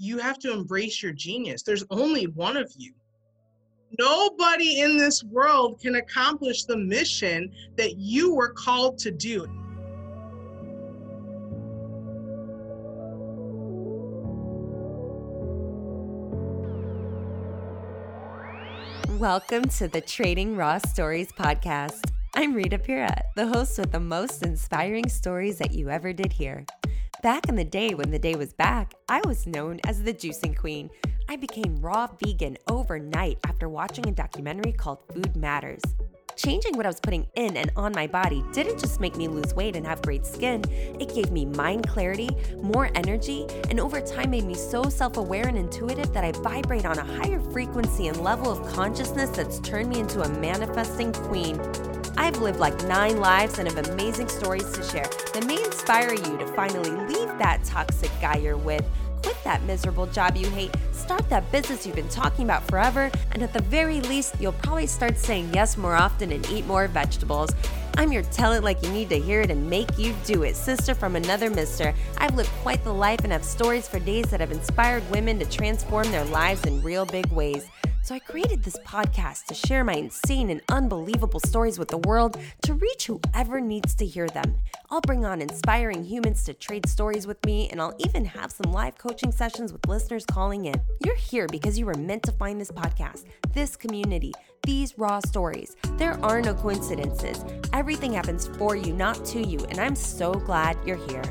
you have to embrace your genius. There's only one of you. Nobody in this world can accomplish the mission that you were called to do. Welcome to the Trading Raw Stories podcast. I'm Rita Pira, the host with the most inspiring stories that you ever did hear. Back in the day when the day was back, I was known as the juicing queen. I became raw vegan overnight after watching a documentary called Food Matters. Changing what I was putting in and on my body didn't just make me lose weight and have great skin, it gave me mind clarity, more energy, and over time made me so self aware and intuitive that I vibrate on a higher frequency and level of consciousness that's turned me into a manifesting queen. I've lived like nine lives and have amazing stories to share that may inspire you to finally leave that toxic guy you're with, quit that miserable job you hate, start that business you've been talking about forever, and at the very least, you'll probably start saying yes more often and eat more vegetables. I'm your tell it like you need to hear it and make you do it, sister from another mister. I've lived quite the life and have stories for days that have inspired women to transform their lives in real big ways. So I created this podcast to share my insane and unbelievable stories with the world to reach whoever needs to hear them. I'll bring on inspiring humans to trade stories with me, and I'll even have some live coaching sessions with listeners calling in. You're here because you were meant to find this podcast, this community, these raw stories. There are no coincidences. Everything happens for you, not to you, and I'm so glad you're here.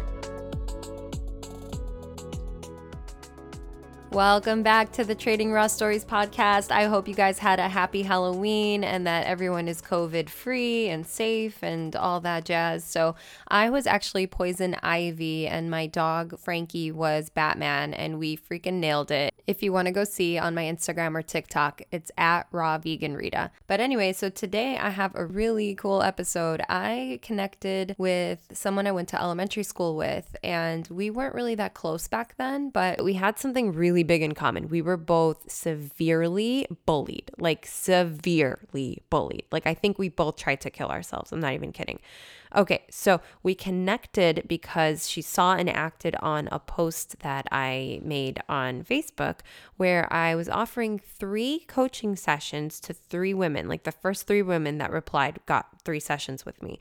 Welcome back to the Trading Raw Stories podcast. I hope you guys had a happy Halloween and that everyone is COVID free and safe and all that jazz. So, I was actually Poison Ivy and my dog Frankie was Batman, and we freaking nailed it. If you want to go see on my Instagram or TikTok, it's at Raw Vegan Rita. But anyway, so today I have a really cool episode. I connected with someone I went to elementary school with, and we weren't really that close back then, but we had something really really big in common. We were both severely bullied, like severely bullied. Like I think we both tried to kill ourselves. I'm not even kidding. Okay, so we connected because she saw and acted on a post that I made on Facebook where I was offering three coaching sessions to three women. Like the first three women that replied got three sessions with me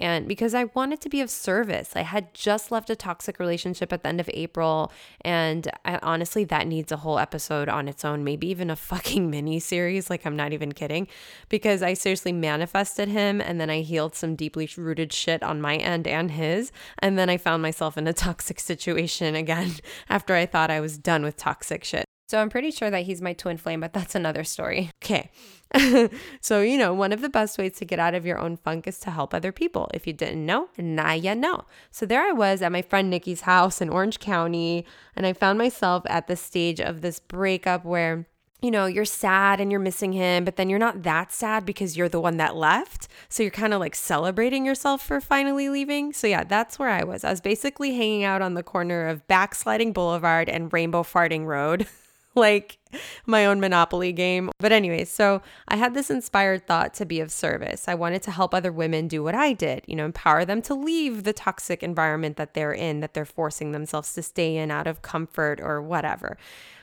and because I wanted to be of service. I had just left a toxic relationship at the end of April, and I, honestly, that needs a whole episode on its own, maybe even a fucking mini series. Like, I'm not even kidding, because I seriously manifested him, and then I healed some deeply rooted shit on my end and his, and then I found myself in a toxic situation again after I thought I was done with toxic shit. So I'm pretty sure that he's my twin flame, but that's another story. Okay. so, you know, one of the best ways to get out of your own funk is to help other people. If you didn't know, now you know. So there I was at my friend Nikki's house in Orange County, and I found myself at the stage of this breakup where you know, you're sad and you're missing him, but then you're not that sad because you're the one that left. So you're kind of like celebrating yourself for finally leaving. So yeah, that's where I was. I was basically hanging out on the corner of Backsliding Boulevard and Rainbow Farting Road. like my own Monopoly game. But, anyway, so I had this inspired thought to be of service. I wanted to help other women do what I did, you know, empower them to leave the toxic environment that they're in, that they're forcing themselves to stay in out of comfort or whatever.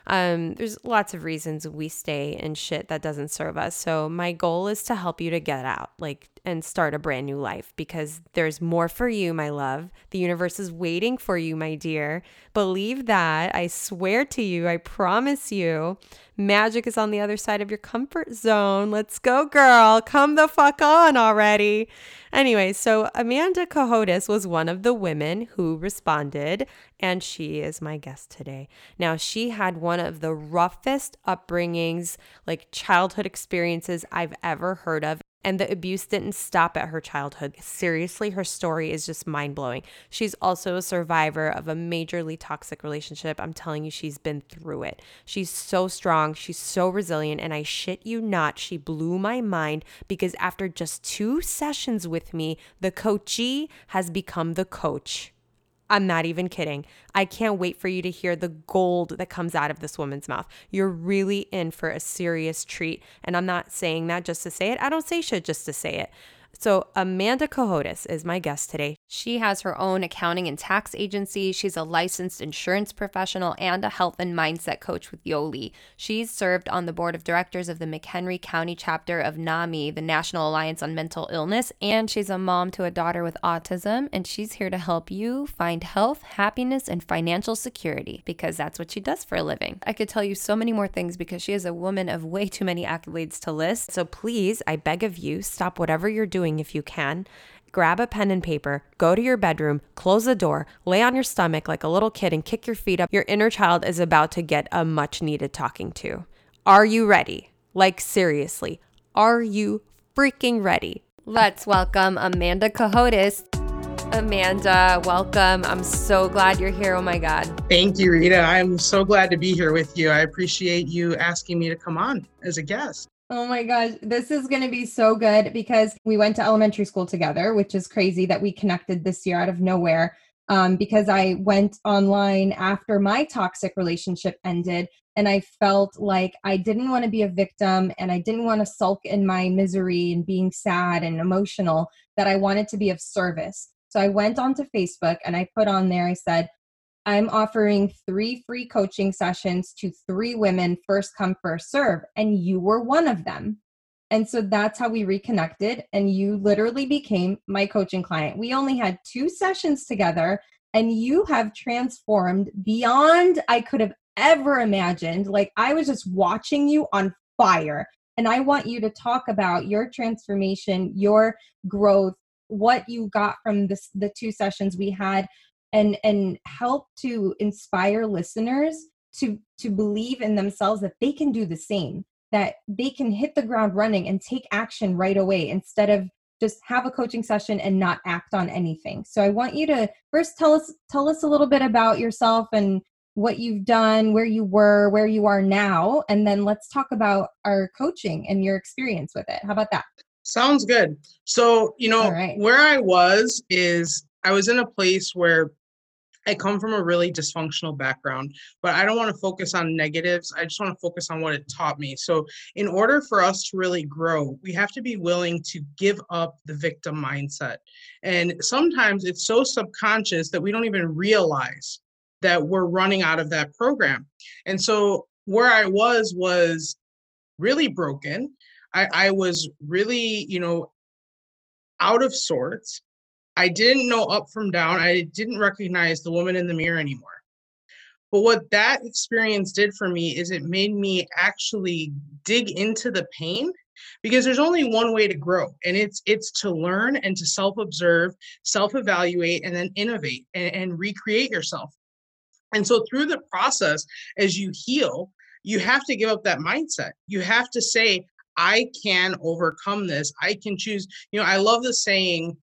Um, there's lots of reasons we stay in shit that doesn't serve us. So, my goal is to help you to get out, like and start a brand new life because there's more for you, my love. The universe is waiting for you, my dear. Believe that. I swear to you, I promise you, magic is on the other side of your comfort zone. Let's go, girl. Come the fuck on already. Anyway, so Amanda Cohodes was one of the women who responded, and she is my guest today. Now, she had one of the roughest upbringings, like childhood experiences I've ever heard of and the abuse didn't stop at her childhood. Seriously, her story is just mind blowing. She's also a survivor of a majorly toxic relationship. I'm telling you, she's been through it. She's so strong, she's so resilient, and I shit you not, she blew my mind because after just two sessions with me, the coachee has become the coach. I'm not even kidding. I can't wait for you to hear the gold that comes out of this woman's mouth. You're really in for a serious treat. And I'm not saying that just to say it. I don't say shit just to say it. So, Amanda Cohodes is my guest today. She has her own accounting and tax agency. She's a licensed insurance professional and a health and mindset coach with Yoli. She's served on the board of directors of the McHenry County chapter of NAMI, the National Alliance on Mental Illness, and she's a mom to a daughter with autism. And she's here to help you find health, happiness, and financial security because that's what she does for a living. I could tell you so many more things because she is a woman of way too many accolades to list. So, please, I beg of you, stop whatever you're doing doing if you can. Grab a pen and paper, go to your bedroom, close the door, lay on your stomach like a little kid and kick your feet up. Your inner child is about to get a much needed talking to. Are you ready? Like, seriously, are you freaking ready? Let's welcome Amanda Cohodes. Amanda, welcome. I'm so glad you're here. Oh my God. Thank you, Rita. I'm so glad to be here with you. I appreciate you asking me to come on as a guest. Oh my gosh, this is going to be so good because we went to elementary school together, which is crazy that we connected this year out of nowhere. Um, because I went online after my toxic relationship ended and I felt like I didn't want to be a victim and I didn't want to sulk in my misery and being sad and emotional, that I wanted to be of service. So I went onto Facebook and I put on there, I said, I'm offering three free coaching sessions to three women, first come, first serve. And you were one of them. And so that's how we reconnected. And you literally became my coaching client. We only had two sessions together, and you have transformed beyond I could have ever imagined. Like I was just watching you on fire. And I want you to talk about your transformation, your growth, what you got from this, the two sessions we had and and help to inspire listeners to to believe in themselves that they can do the same that they can hit the ground running and take action right away instead of just have a coaching session and not act on anything. So i want you to first tell us tell us a little bit about yourself and what you've done where you were where you are now and then let's talk about our coaching and your experience with it. How about that? Sounds good. So you know right. where i was is i was in a place where I come from a really dysfunctional background, but I don't want to focus on negatives. I just want to focus on what it taught me. So, in order for us to really grow, we have to be willing to give up the victim mindset. And sometimes it's so subconscious that we don't even realize that we're running out of that program. And so, where I was was really broken. I, I was really, you know, out of sorts I didn't know up from down. I didn't recognize the woman in the mirror anymore. But what that experience did for me is it made me actually dig into the pain because there's only one way to grow and it's it's to learn and to self-observe self-evaluate and then innovate and, and recreate yourself and so through the process as you heal you have to give up that mindset you have to say i can overcome this i can choose you know i love the saying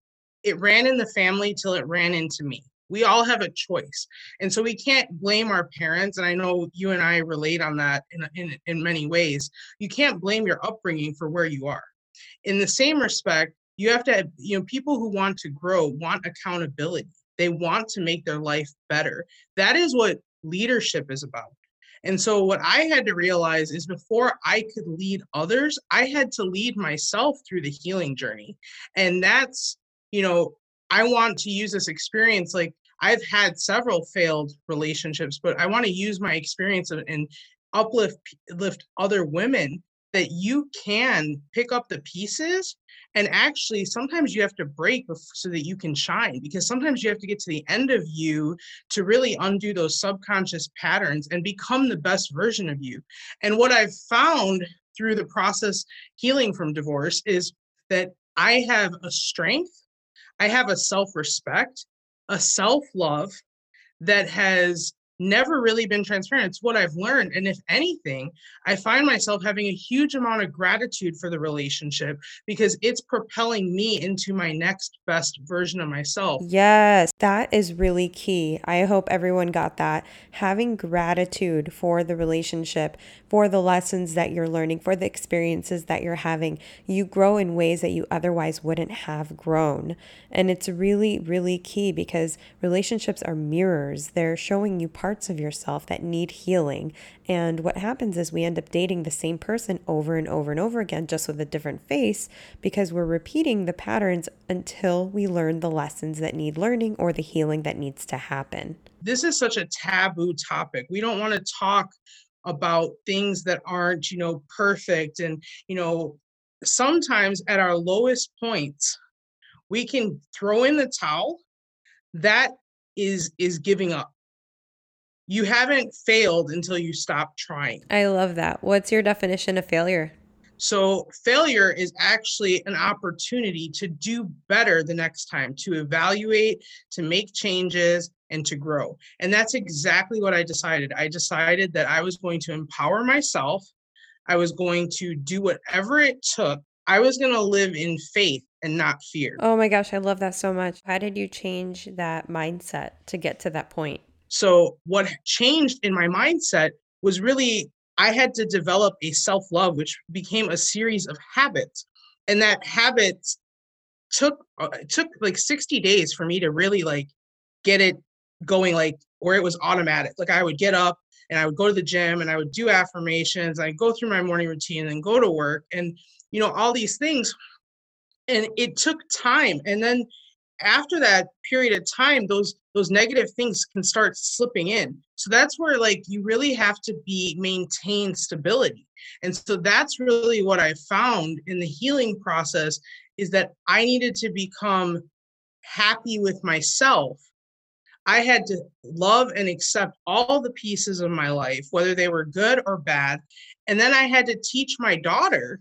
it ran in the family till it ran into me. We all have a choice. And so we can't blame our parents. And I know you and I relate on that in, in, in many ways. You can't blame your upbringing for where you are. In the same respect, you have to, you know, people who want to grow want accountability. They want to make their life better. That is what leadership is about. And so, what I had to realize is before I could lead others, I had to lead myself through the healing journey. And that's you know, I want to use this experience. Like I've had several failed relationships, but I want to use my experience and uplift lift other women that you can pick up the pieces and actually sometimes you have to break so that you can shine because sometimes you have to get to the end of you to really undo those subconscious patterns and become the best version of you and what i've found through the process healing from divorce is that i have a strength I have a self respect, a self love that has never really been transparent. It's what I've learned. And if anything, I find myself having a huge amount of gratitude for the relationship because it's propelling me into my next best version of myself. Yes, that is really key. I hope everyone got that. Having gratitude for the relationship, for the lessons that you're learning, for the experiences that you're having, you grow in ways that you otherwise wouldn't have grown. And it's really, really key because relationships are mirrors, they're showing you parts parts of yourself that need healing. And what happens is we end up dating the same person over and over and over again, just with a different face, because we're repeating the patterns until we learn the lessons that need learning or the healing that needs to happen. This is such a taboo topic. We don't want to talk about things that aren't, you know, perfect. And, you know, sometimes at our lowest points, we can throw in the towel. That is is giving up. You haven't failed until you stop trying. I love that. What's your definition of failure? So, failure is actually an opportunity to do better the next time, to evaluate, to make changes, and to grow. And that's exactly what I decided. I decided that I was going to empower myself, I was going to do whatever it took. I was going to live in faith and not fear. Oh my gosh, I love that so much. How did you change that mindset to get to that point? So, what changed in my mindset was really I had to develop a self love, which became a series of habits. And that habits took uh, took like 60 days for me to really like get it going like where it was automatic like i would get up and i would go to the gym and i would do affirmations i go through my morning routine and go to work and you know all these things and it took time and then after that period of time those those negative things can start slipping in. So that's where like you really have to be maintain stability. And so that's really what i found in the healing process is that i needed to become happy with myself. I had to love and accept all the pieces of my life whether they were good or bad. And then i had to teach my daughter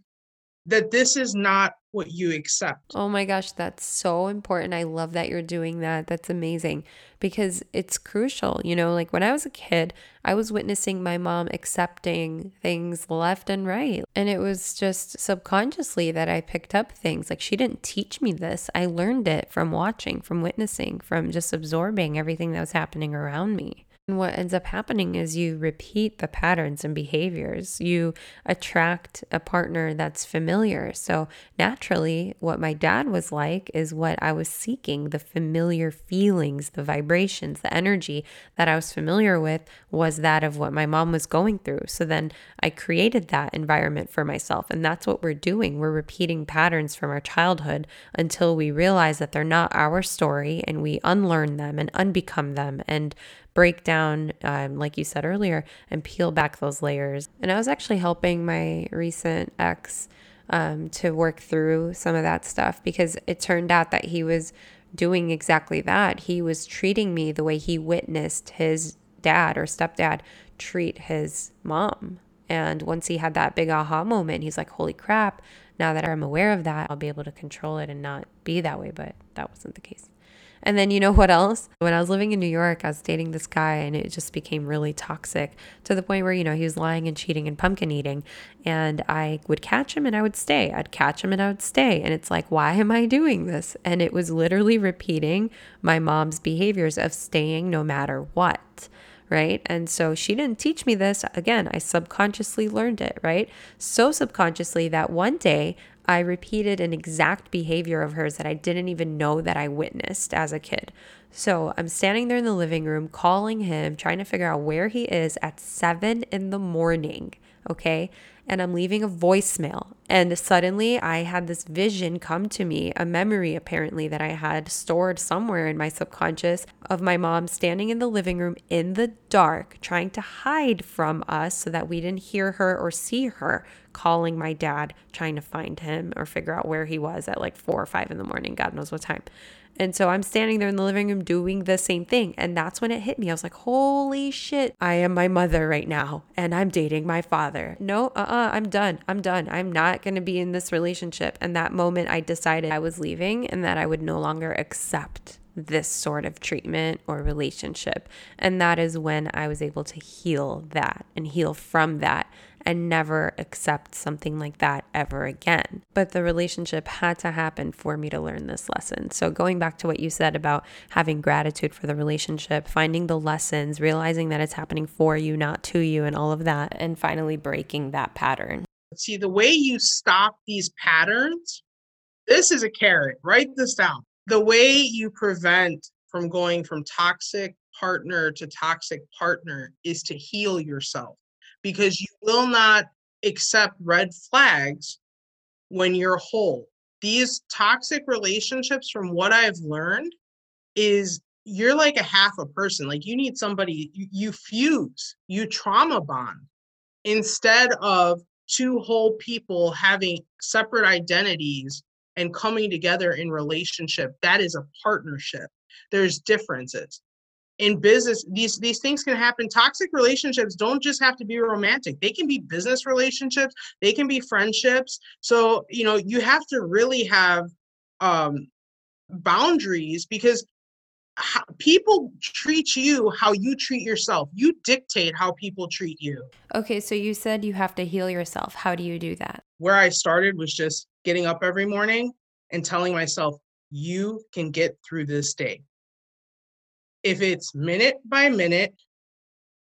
that this is not what you accept. Oh my gosh, that's so important. I love that you're doing that. That's amazing because it's crucial. You know, like when I was a kid, I was witnessing my mom accepting things left and right. And it was just subconsciously that I picked up things. Like she didn't teach me this, I learned it from watching, from witnessing, from just absorbing everything that was happening around me. What ends up happening is you repeat the patterns and behaviors. You attract a partner that's familiar. So, naturally, what my dad was like is what I was seeking the familiar feelings, the vibrations, the energy that I was familiar with was that of what my mom was going through. So, then I created that environment for myself. And that's what we're doing. We're repeating patterns from our childhood until we realize that they're not our story and we unlearn them and unbecome them and break down, um, like you said earlier, and peel back those layers. And I was actually helping my recent ex um, to work through some of that stuff because it turned out that he was doing exactly that. He was treating me the way he witnessed his dad or stepdad treat his mom. And once he had that big aha moment, he's like, holy crap, now that I'm aware of that, I'll be able to control it and not be that way. But that wasn't the case. And then you know what else? When I was living in New York, I was dating this guy and it just became really toxic to the point where, you know, he was lying and cheating and pumpkin eating. And I would catch him and I would stay. I'd catch him and I would stay. And it's like, why am I doing this? And it was literally repeating my mom's behaviors of staying no matter what right? And so she didn't teach me this. Again, I subconsciously learned it, right? So subconsciously that one day I repeated an exact behavior of hers that I didn't even know that I witnessed as a kid. So I'm standing there in the living room calling him, trying to figure out where he is at seven in the morning. Okay and I'm leaving a voicemail. And suddenly I had this vision come to me, a memory apparently that I had stored somewhere in my subconscious of my mom standing in the living room in the dark, trying to hide from us so that we didn't hear her or see her calling my dad, trying to find him or figure out where he was at like four or five in the morning, God knows what time. And so I'm standing there in the living room doing the same thing. And that's when it hit me. I was like, holy shit, I am my mother right now and I'm dating my father. No, uh uh-uh, uh, i am done. I'm done. I'm not going to be in this relationship. And that moment I decided I was leaving and that I would no longer accept this sort of treatment or relationship. And that is when I was able to heal that and heal from that and never accept something like that ever again. But the relationship had to happen for me to learn this lesson. So, going back to what you said about having gratitude for the relationship, finding the lessons, realizing that it's happening for you, not to you, and all of that, and finally breaking that pattern. See, the way you stop these patterns, this is a carrot. Write this down. The way you prevent from going from toxic partner to toxic partner is to heal yourself because you will not accept red flags when you're whole. These toxic relationships, from what I've learned, is you're like a half a person. Like you need somebody, you, you fuse, you trauma bond instead of two whole people having separate identities and coming together in relationship. That is a partnership. There's differences in business these these things can happen. Toxic relationships don't just have to be romantic. They can be business relationships. They can be friendships. So you know you have to really have um boundaries because how, people treat you how you treat yourself. You dictate how people treat you. Okay so you said you have to heal yourself. How do you do that? Where i started was just getting up every morning and telling myself you can get through this day if it's minute by minute,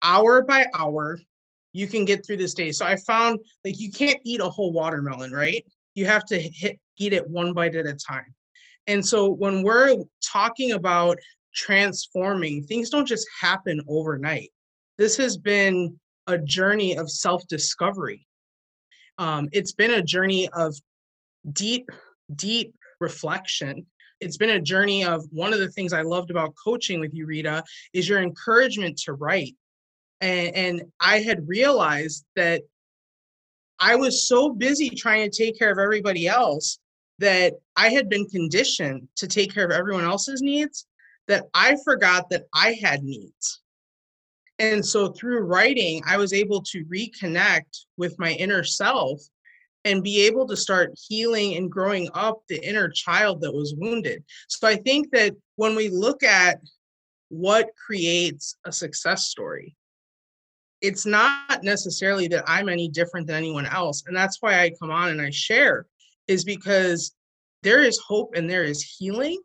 hour by hour, you can get through this day. So I found like you can't eat a whole watermelon, right? You have to hit eat it one bite at a time. And so when we're talking about transforming, things don't just happen overnight. This has been a journey of self-discovery. Um, it's been a journey of deep, deep reflection it's been a journey of one of the things I loved about coaching with you, Rita, is your encouragement to write. And, and I had realized that I was so busy trying to take care of everybody else that I had been conditioned to take care of everyone else's needs that I forgot that I had needs. And so through writing, I was able to reconnect with my inner self and be able to start healing and growing up the inner child that was wounded. So I think that when we look at what creates a success story, it's not necessarily that I'm any different than anyone else. And that's why I come on and I share, is because there is hope and there is healing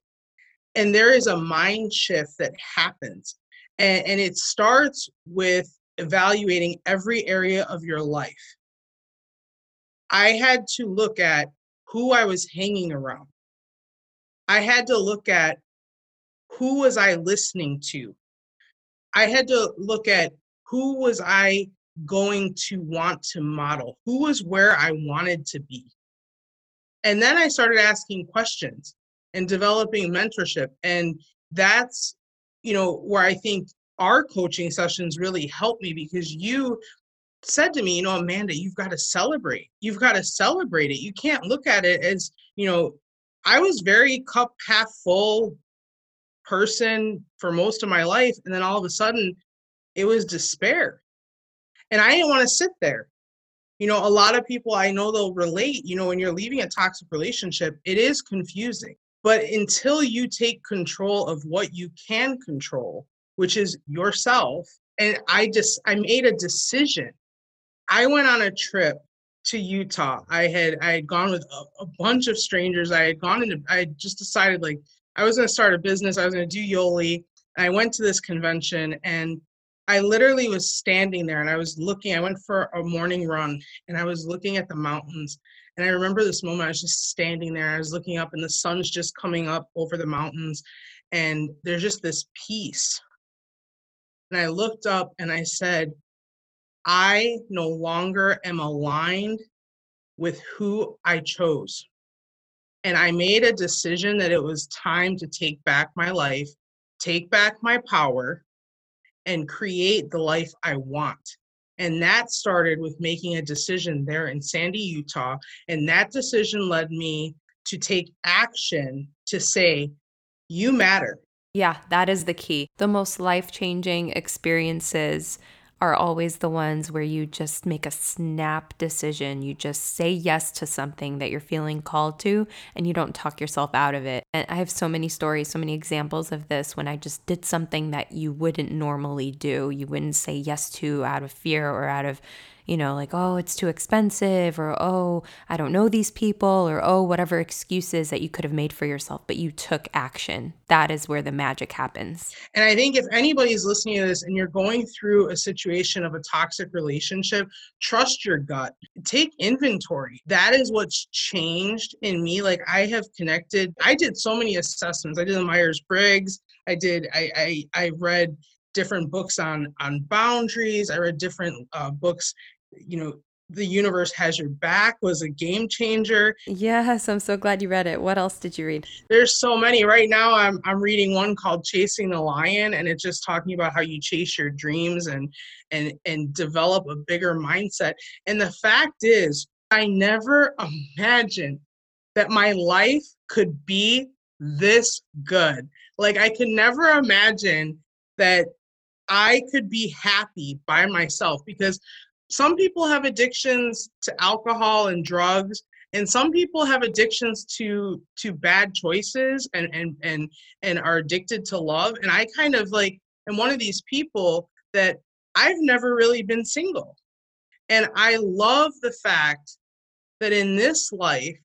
and there is a mind shift that happens. And, and it starts with evaluating every area of your life I had to look at who I was hanging around. I had to look at who was I listening to. I had to look at who was I going to want to model, who was where I wanted to be. And then I started asking questions and developing mentorship. And that's, you know, where I think our coaching sessions really helped me because you said to me, you know, Amanda, you've got to celebrate. You've got to celebrate it. You can't look at it as, you know, I was very cup half full person for most of my life. And then all of a sudden it was despair. And I didn't want to sit there. You know, a lot of people I know they'll relate, you know, when you're leaving a toxic relationship, it is confusing. But until you take control of what you can control, which is yourself, and I just I made a decision I went on a trip to Utah. I had I had gone with a, a bunch of strangers. I had gone into I just decided like I was going to start a business. I was going to do Yoli. And I went to this convention and I literally was standing there and I was looking. I went for a morning run and I was looking at the mountains. And I remember this moment. I was just standing there. I was looking up and the sun's just coming up over the mountains. And there's just this peace. And I looked up and I said, I no longer am aligned with who I chose. And I made a decision that it was time to take back my life, take back my power, and create the life I want. And that started with making a decision there in Sandy, Utah. And that decision led me to take action to say, You matter. Yeah, that is the key. The most life changing experiences are always the ones where you just make a snap decision. You just say yes to something that you're feeling called to and you don't talk yourself out of it. And I have so many stories, so many examples of this when I just did something that you wouldn't normally do. You wouldn't say yes to out of fear or out of you know, like, oh, it's too expensive, or oh, I don't know these people, or oh, whatever excuses that you could have made for yourself, but you took action. That is where the magic happens. And I think if anybody's listening to this and you're going through a situation of a toxic relationship, trust your gut, take inventory. That is what's changed in me. Like, I have connected, I did so many assessments. I did the Myers Briggs. I did, I, I, I read different books on on boundaries. I read different uh, books, you know, the universe has your back was a game changer. Yes, I'm so glad you read it. What else did you read? There's so many. Right now I'm I'm reading one called Chasing the Lion and it's just talking about how you chase your dreams and and and develop a bigger mindset. And the fact is, I never imagined that my life could be this good. Like I could never imagine that I could be happy by myself because some people have addictions to alcohol and drugs and some people have addictions to to bad choices and and and and are addicted to love and i kind of like am one of these people that i've never really been single and i love the fact that in this life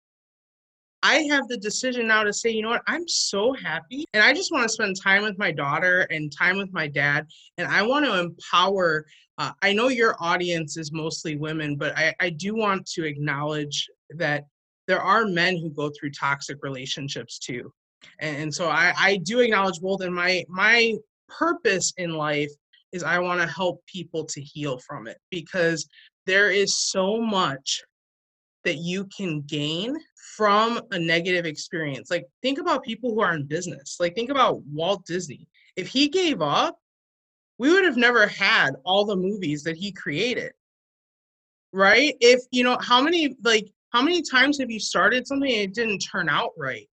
I have the decision now to say, you know what, I'm so happy. And I just want to spend time with my daughter and time with my dad. And I want to empower. Uh, I know your audience is mostly women, but I, I do want to acknowledge that there are men who go through toxic relationships too. And, and so I, I do acknowledge both. And my my purpose in life is I want to help people to heal from it because there is so much that you can gain from a negative experience. Like, think about people who are in business. Like, think about Walt Disney. If he gave up, we would have never had all the movies that he created. Right? If, you know, how many, like, how many times have you started something and it didn't turn out right?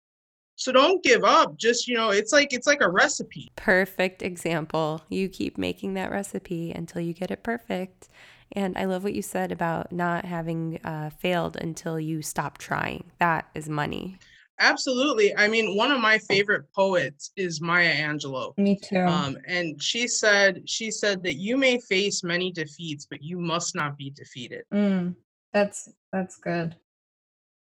So don't give up. Just, you know, it's like it's like a recipe. Perfect example. You keep making that recipe until you get it perfect. And I love what you said about not having uh, failed until you stop trying. That is money. Absolutely. I mean, one of my favorite poets is Maya Angelou. Me too. Um, and she said, she said that you may face many defeats, but you must not be defeated. Mm, that's that's good.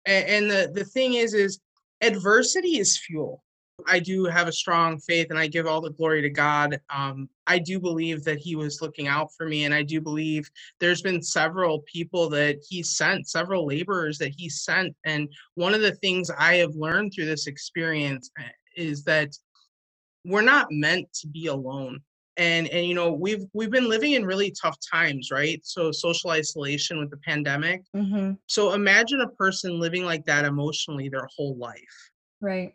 And, and the the thing is, is adversity is fuel. I do have a strong faith and I give all the glory to God. Um, I do believe that He was looking out for me. And I do believe there's been several people that He sent, several laborers that He sent. And one of the things I have learned through this experience eh, is that we're not meant to be alone and and you know we've we've been living in really tough times right so social isolation with the pandemic mm-hmm. so imagine a person living like that emotionally their whole life right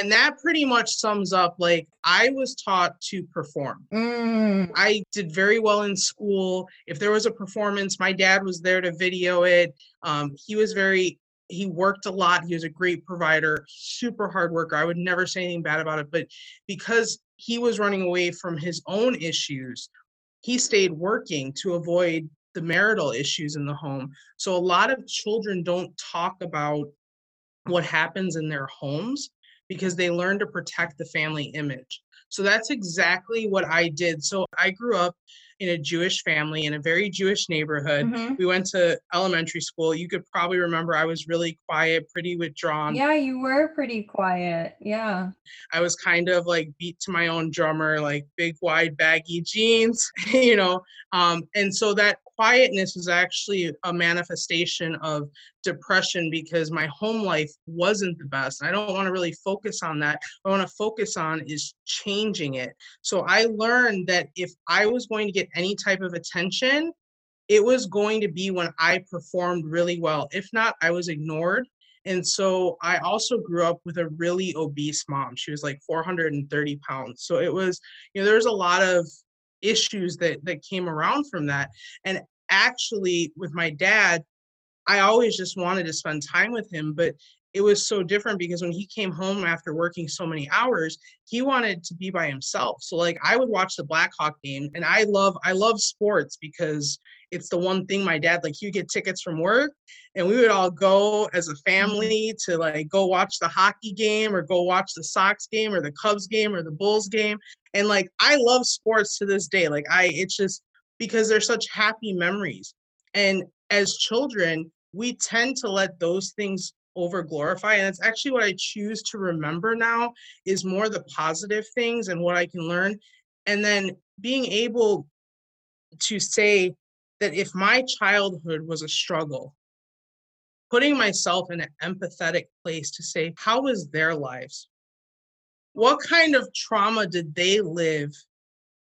and that pretty much sums up like I was taught to perform. Mm. I did very well in school. If there was a performance, my dad was there to video it. Um, he was very, he worked a lot. He was a great provider, super hard worker. I would never say anything bad about it. But because he was running away from his own issues, he stayed working to avoid the marital issues in the home. So a lot of children don't talk about what happens in their homes because they learn to protect the family image. So that's exactly what I did. So I grew up in a Jewish family in a very Jewish neighborhood. Mm-hmm. We went to elementary school. You could probably remember I was really quiet, pretty withdrawn. Yeah, you were pretty quiet. Yeah. I was kind of like beat to my own drummer, like big, wide, baggy jeans, you know. Um, and so that quietness was actually a manifestation of depression because my home life wasn't the best. I don't want to really focus on that. What I want to focus on is changing it. So I learned that if I was going to get any type of attention, it was going to be when I performed really well. If not, I was ignored. And so I also grew up with a really obese mom. She was like 430 pounds. So it was, you know, there was a lot of issues that that came around from that. And actually with my dad, I always just wanted to spend time with him, but it was so different because when he came home after working so many hours, he wanted to be by himself. So like I would watch the Blackhawk game and I love I love sports because it's the one thing my dad like he would get tickets from work and we would all go as a mm-hmm. family to like go watch the hockey game or go watch the Sox game or the Cubs game or the Bulls game. And like I love sports to this day. Like I it's just because they're such happy memories. And as children, we tend to let those things over glorify and it's actually what i choose to remember now is more the positive things and what i can learn and then being able to say that if my childhood was a struggle putting myself in an empathetic place to say how was their lives what kind of trauma did they live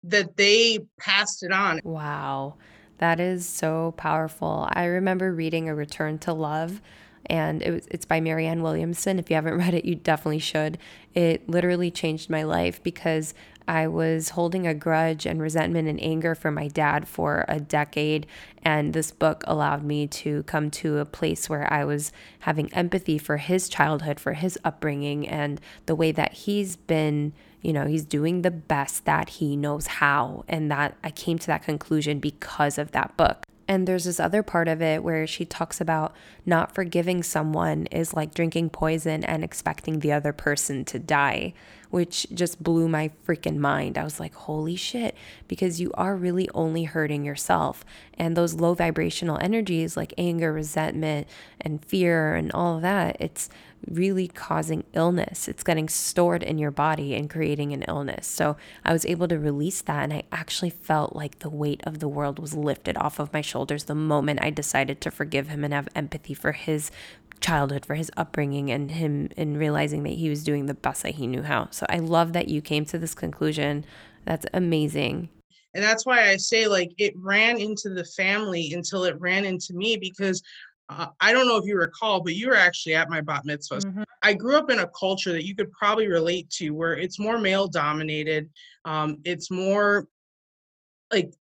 that they passed it on. Wow. That is so powerful. I remember reading A Return to Love and it was, it's by Marianne Williamson. If you haven't read it, you definitely should. It literally changed my life because I was holding a grudge and resentment and anger for my dad for a decade. And this book allowed me to come to a place where I was having empathy for his childhood, for his upbringing, and the way that he's been you know, he's doing the best that he knows how. And that I came to that conclusion because of that book. And there's this other part of it where she talks about not forgiving someone is like drinking poison and expecting the other person to die, which just blew my freaking mind. I was like, holy shit, because you are really only hurting yourself. And those low vibrational energies like anger, resentment, and fear, and all of that, it's really causing illness. It's getting stored in your body and creating an illness. So I was able to release that. And I actually felt like the weight of the world was lifted off of my shoulders the moment I decided to forgive him and have empathy for his childhood, for his upbringing, and him in realizing that he was doing the best that he knew how. So I love that you came to this conclusion. That's amazing. And that's why I say, like, it ran into the family until it ran into me because uh, I don't know if you recall, but you were actually at my bat mitzvah. Mm-hmm. I grew up in a culture that you could probably relate to where it's more male dominated. Um, it's more like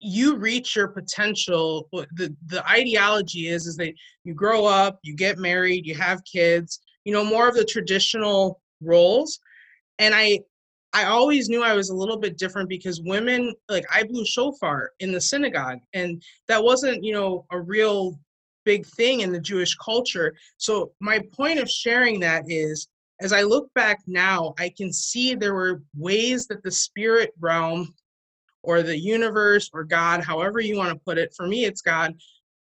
you reach your potential. The, the ideology is, is that you grow up, you get married, you have kids, you know, more of the traditional roles. And I, I always knew I was a little bit different because women, like I blew shofar in the synagogue, and that wasn't, you know, a real big thing in the Jewish culture. So my point of sharing that is as I look back now, I can see there were ways that the spirit realm or the universe or God, however you want to put it, for me it's God,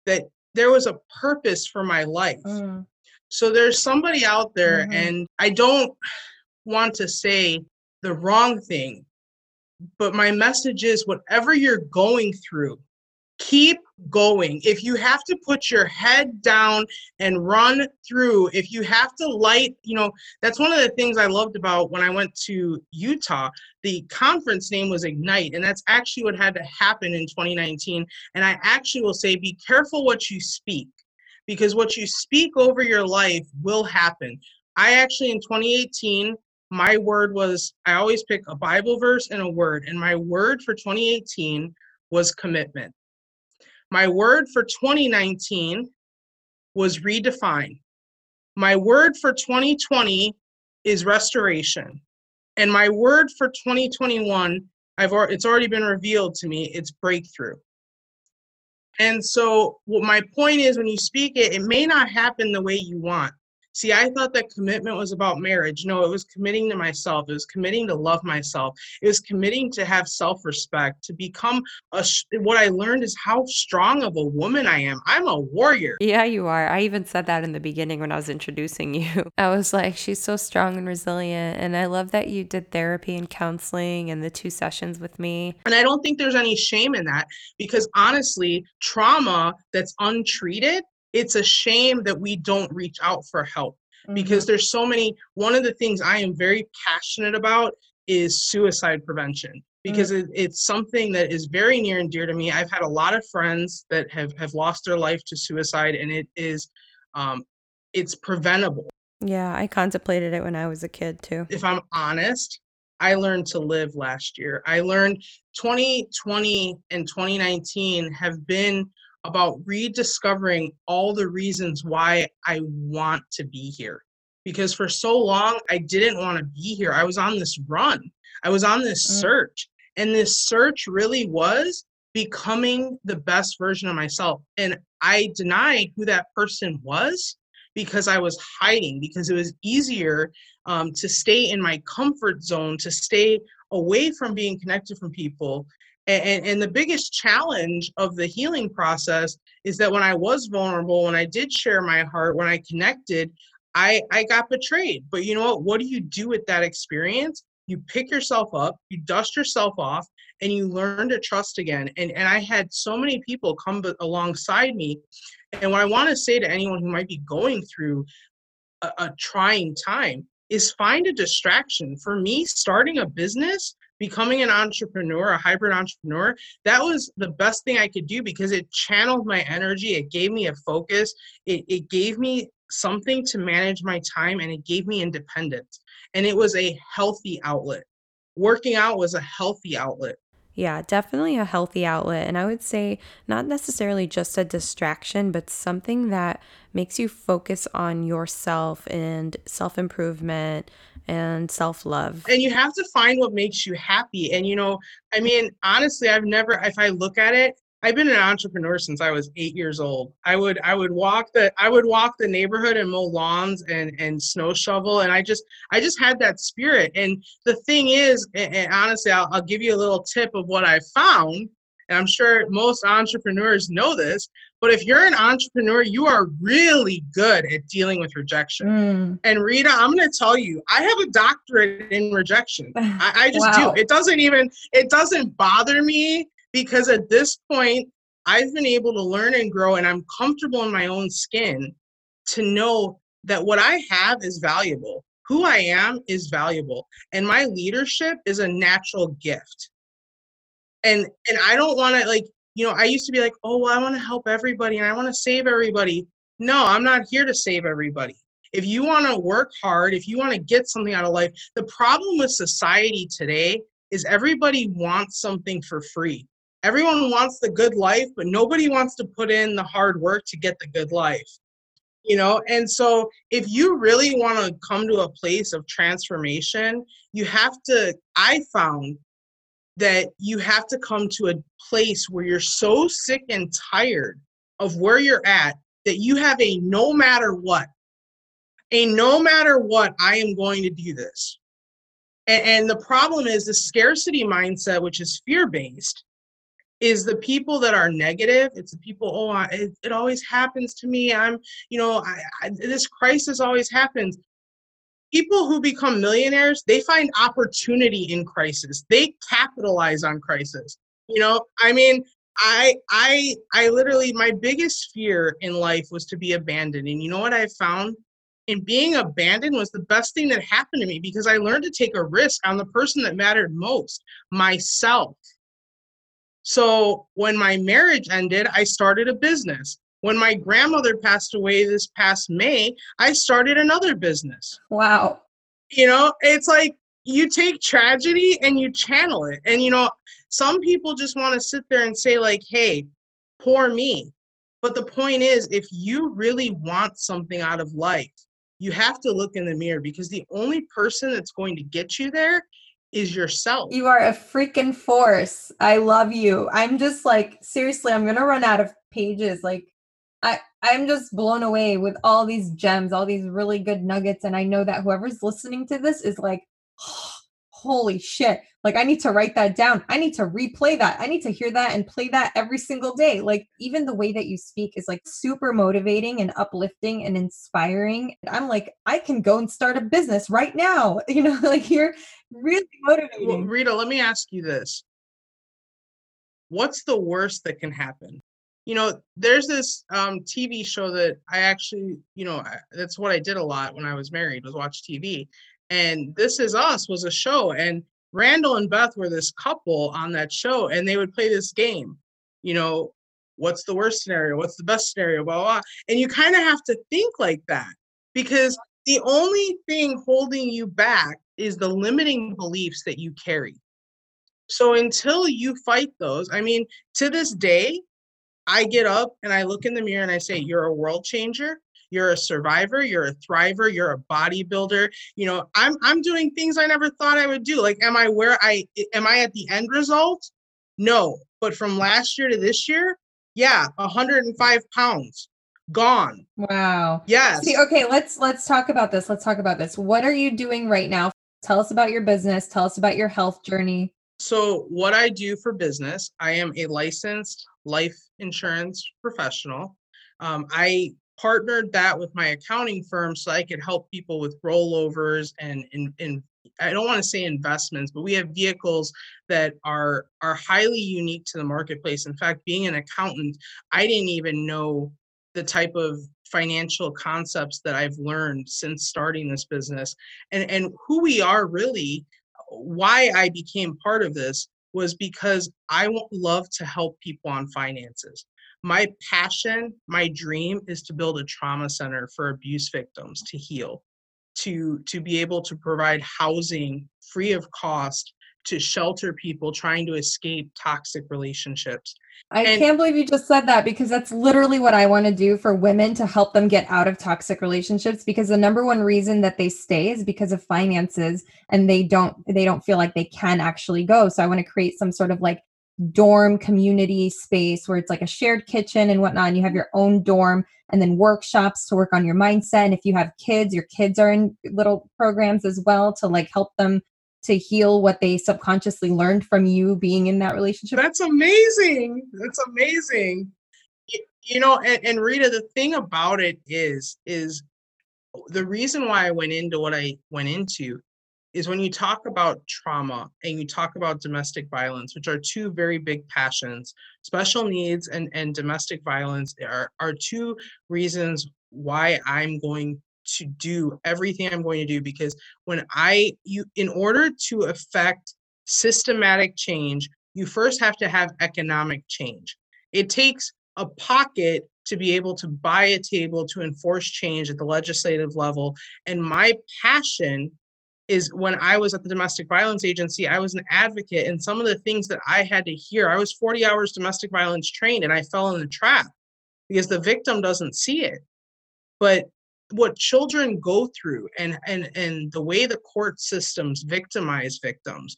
that there was a purpose for my life. Mm. So there's somebody out there, mm-hmm. and I don't want to say the wrong thing, but my message is whatever you're going through, keep going. If you have to put your head down and run through, if you have to light, you know, that's one of the things I loved about when I went to Utah. The conference name was Ignite, and that's actually what had to happen in 2019. And I actually will say, be careful what you speak because what you speak over your life will happen. I actually, in 2018, my word was I always pick a Bible verse and a word, and my word for 2018 was commitment my word for 2019 was redefine. My word for 2020 is restoration. And my word for 2021, I've it's already been revealed to me, it's breakthrough. And so what my point is when you speak it, it may not happen the way you want, See, I thought that commitment was about marriage. No, it was committing to myself. It was committing to love myself. It was committing to have self respect, to become a. What I learned is how strong of a woman I am. I'm a warrior. Yeah, you are. I even said that in the beginning when I was introducing you. I was like, she's so strong and resilient. And I love that you did therapy and counseling and the two sessions with me. And I don't think there's any shame in that because honestly, trauma that's untreated it's a shame that we don't reach out for help mm-hmm. because there's so many one of the things i am very passionate about is suicide prevention because mm-hmm. it, it's something that is very near and dear to me i've had a lot of friends that have have lost their life to suicide and it is um it's preventable yeah i contemplated it when i was a kid too if i'm honest i learned to live last year i learned 2020 and 2019 have been about rediscovering all the reasons why I want to be here. Because for so long, I didn't want to be here. I was on this run, I was on this mm. search. And this search really was becoming the best version of myself. And I denied who that person was because I was hiding, because it was easier um, to stay in my comfort zone, to stay away from being connected from people and, and, the biggest challenge of the healing process is that when I was vulnerable, when I did share my heart, when I connected, I, I got betrayed. But you know what? What do you do with that experience? You pick yourself up, you dust yourself off, and you learn to trust again. And, and I had so many people come alongside me. And what I want to say to anyone who might be going through a, a trying time, is find a distraction. For me, starting a business, becoming an entrepreneur, a hybrid entrepreneur, that was the best thing I could do because it channeled my energy. It gave me a focus. It, it gave me something to manage my time and it gave me independence. And it was a healthy outlet. Working out was a healthy outlet. Yeah, definitely a healthy outlet. And I would say not necessarily just a distraction, but something that makes you focus on yourself and self improvement and self love. And you have to find what makes you happy. And, you know, I mean, honestly, I've never, if I look at it, I've been an entrepreneur since I was eight years old. I would I would walk the I would walk the neighborhood and mow lawns and and snow shovel, and I just I just had that spirit. And the thing is, and, and honestly, I'll, I'll give you a little tip of what I found. And I'm sure most entrepreneurs know this, but if you're an entrepreneur, you are really good at dealing with rejection. Mm. And Rita, I'm going to tell you, I have a doctorate in rejection. I, I just wow. do. It doesn't even it doesn't bother me because at this point I've been able to learn and grow and I'm comfortable in my own skin to know that what I have is valuable. Who I am is valuable and my leadership is a natural gift. And and I don't want to like, you know, I used to be like, "Oh, well, I want to help everybody and I want to save everybody." No, I'm not here to save everybody. If you want to work hard, if you want to get something out of life, the problem with society today is everybody wants something for free everyone wants the good life, but nobody wants to put in the hard work to get the good life. You know, and so if you really want to come to a place of transformation, you have to, I found that you have to come to a place where you're so sick and tired of where you're at that you have a no matter what, a no matter what, I am going to do this. And, and the problem is the scarcity mindset, which is fear based, is the people that are negative. It's the people oh I, it, it always happens to me. I'm you know I, I, this crisis always happens. People who become millionaires they find opportunity in crisis. They capitalize on crisis. You know i mean i i i literally my biggest fear in life was to be abandoned. And you know what i found? In being abandoned was the best thing that happened to me because i learned to take a risk on the person that mattered most myself so when my marriage ended, I started a business. When my grandmother passed away this past May, I started another business. Wow. You know, it's like you take tragedy and you channel it. And, you know, some people just want to sit there and say, like, hey, poor me. But the point is, if you really want something out of life, you have to look in the mirror because the only person that's going to get you there is yourself. You are a freaking force. I love you. I'm just like seriously, I'm going to run out of pages like I I'm just blown away with all these gems, all these really good nuggets and I know that whoever's listening to this is like oh, holy shit. Like I need to write that down. I need to replay that. I need to hear that and play that every single day. Like even the way that you speak is like super motivating and uplifting and inspiring. I'm like, I can go and start a business right now. You know, like you're really motivating. Well, Rita, let me ask you this. What's the worst that can happen? You know, there's this um, TV show that I actually, you know, that's what I did a lot when I was married was watch TV and This Is Us was a show, and Randall and Beth were this couple on that show, and they would play this game. You know, what's the worst scenario? What's the best scenario? Blah, blah. And you kind of have to think like that because the only thing holding you back is the limiting beliefs that you carry. So until you fight those, I mean, to this day, I get up and I look in the mirror and I say, You're a world changer you're a survivor you're a thriver you're a bodybuilder you know i'm i'm doing things i never thought i would do. Like am i where i am i at the end result? No but from last year to this year yeah 105 pounds gone. Wow. Yes. See, okay let's let's talk about this let's talk about this. What are you doing right now? Tell us about your business tell us about your health journey. So what i do for business i am a licensed life insurance professional. Um, I partnered that with my accounting firm so I could help people with rollovers and in, in I don't want to say investments, but we have vehicles that are are highly unique to the marketplace. In fact, being an accountant, I didn't even know the type of financial concepts that I've learned since starting this business and, and who we are really, why I became part of this was because I love to help people on finances. My passion, my dream is to build a trauma center for abuse victims to heal, to, to be able to provide housing free of cost to shelter people trying to escape toxic relationships. I and, can't believe you just said that because that's literally what I want to do for women to help them get out of toxic relationships because the number one reason that they stay is because of finances and they don't they don't feel like they can actually go. So I want to create some sort of like dorm community space where it's like a shared kitchen and whatnot and you have your own dorm and then workshops to work on your mindset and if you have kids your kids are in little programs as well to like help them to heal what they subconsciously learned from you being in that relationship. That's amazing. That's amazing. You, know, and, and Rita, the thing about it is, is the reason why I went into what I went into is when you talk about trauma and you talk about domestic violence, which are two very big passions, special needs and, and domestic violence are, are two reasons why I'm going to do everything I'm going to do because when I you in order to affect systematic change, you first have to have economic change. It takes a pocket to be able to buy a table to enforce change at the legislative level. And my passion is when I was at the domestic violence agency, I was an advocate. And some of the things that I had to hear, I was 40 hours domestic violence trained and I fell in the trap because the victim doesn't see it. But what children go through and and and the way the court systems victimize victims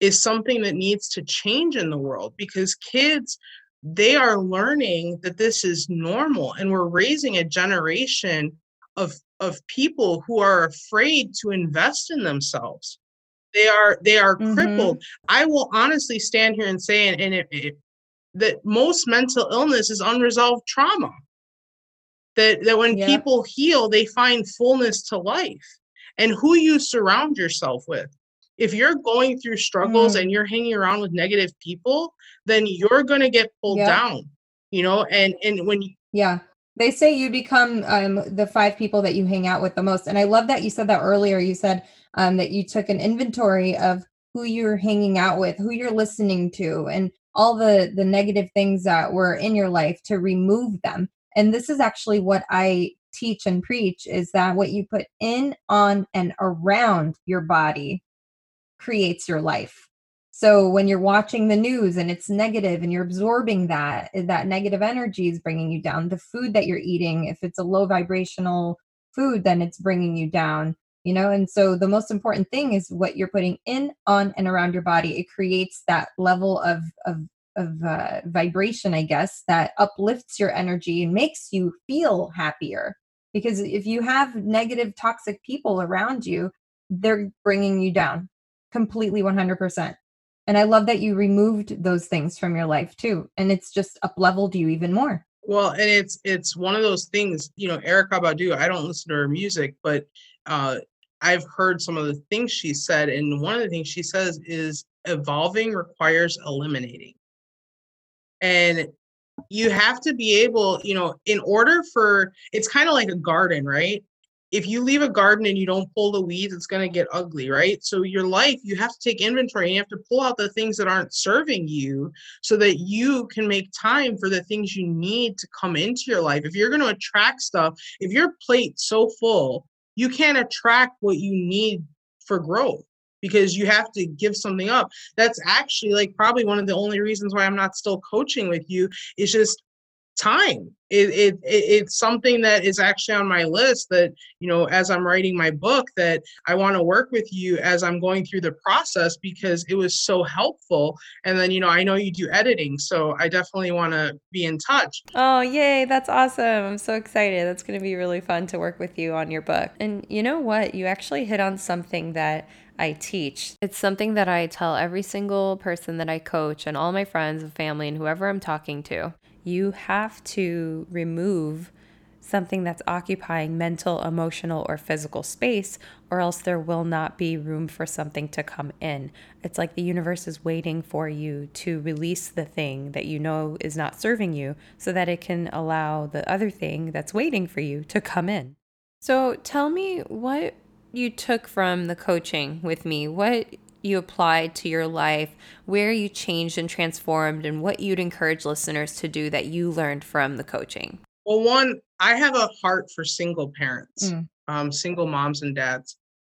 is something that needs to change in the world because kids they are learning that this is normal and we're raising a generation of of people who are afraid to invest in themselves they are they are mm-hmm. crippled i will honestly stand here and say and, and it, it, that most mental illness is unresolved trauma that that when yeah. people heal they find fullness to life and who you surround yourself with if you're going through struggles mm. and you're hanging around with negative people then you're going to get pulled yeah. down you know and and when yeah they say you become um, the five people that you hang out with the most. And i love that you said that earlier. You said um, that you took an inventory of who you're hanging out with who you're listening to and all the the negative things that were in your life to remove them. And this is actually what i teach and preach is that what you put in on and around your body creates your life so when you're watching the news and it's negative and you're absorbing that eh, that negative energy is bringing you down the food that you're eating if it's a low vibrational food then it's bringing you down you know and so the most important thing is what you're putting in on and around your body it creates that level of of of uh, vibration, I guess, that uplifts your energy and makes you feel happier. Because if you have negative, toxic people around you, they're bringing you down completely 100%. And I love that you removed those things from your life too. And it's just up leveled you even more. Well, and it's it's one of those things, you know, Erykah Badu, I don't listen to her music, but uh I've heard some of the things she said. And one of the things she says is evolving requires eliminating and you have to be able you know in order for it's kind of like a garden right if you leave a garden and you don't pull the weeds it's going to get ugly right so your life you have to take inventory and you have to pull out the things that aren't serving you so that you can make time for the things you need to come into your life if you're going to attract stuff if your plate's so full you can't attract what you need for growth because you have to give something up. That's actually like probably one of the only reasons why I'm not still coaching with you is just time. It, it, it, it's something that is actually on my list that you know as i'm writing my book that i want to work with you as i'm going through the process because it was so helpful. And then you know i know you do editing so i definitely want to be in touch. Oh yay. That's awesome. I'm so excited. That's going to be really fun to work with you on your book. And you know what? You actually hit on something that I teach. It's something that I tell every single person that I coach and all my friends and family and whoever I'm talking to. You have to remove something that's occupying mental, emotional, or physical space, or else there will not be room for something to come in. It's like the universe is waiting for you to release the thing that you know is not serving you so that it can allow the other thing that's waiting for you to come in. So tell me what you took from the coaching with me, what you applied to your life, where you changed and transformed, and what you'd encourage listeners to do that you learned from the coaching. Well, one, I have a heart for single parents, mm. um, single moms and dads.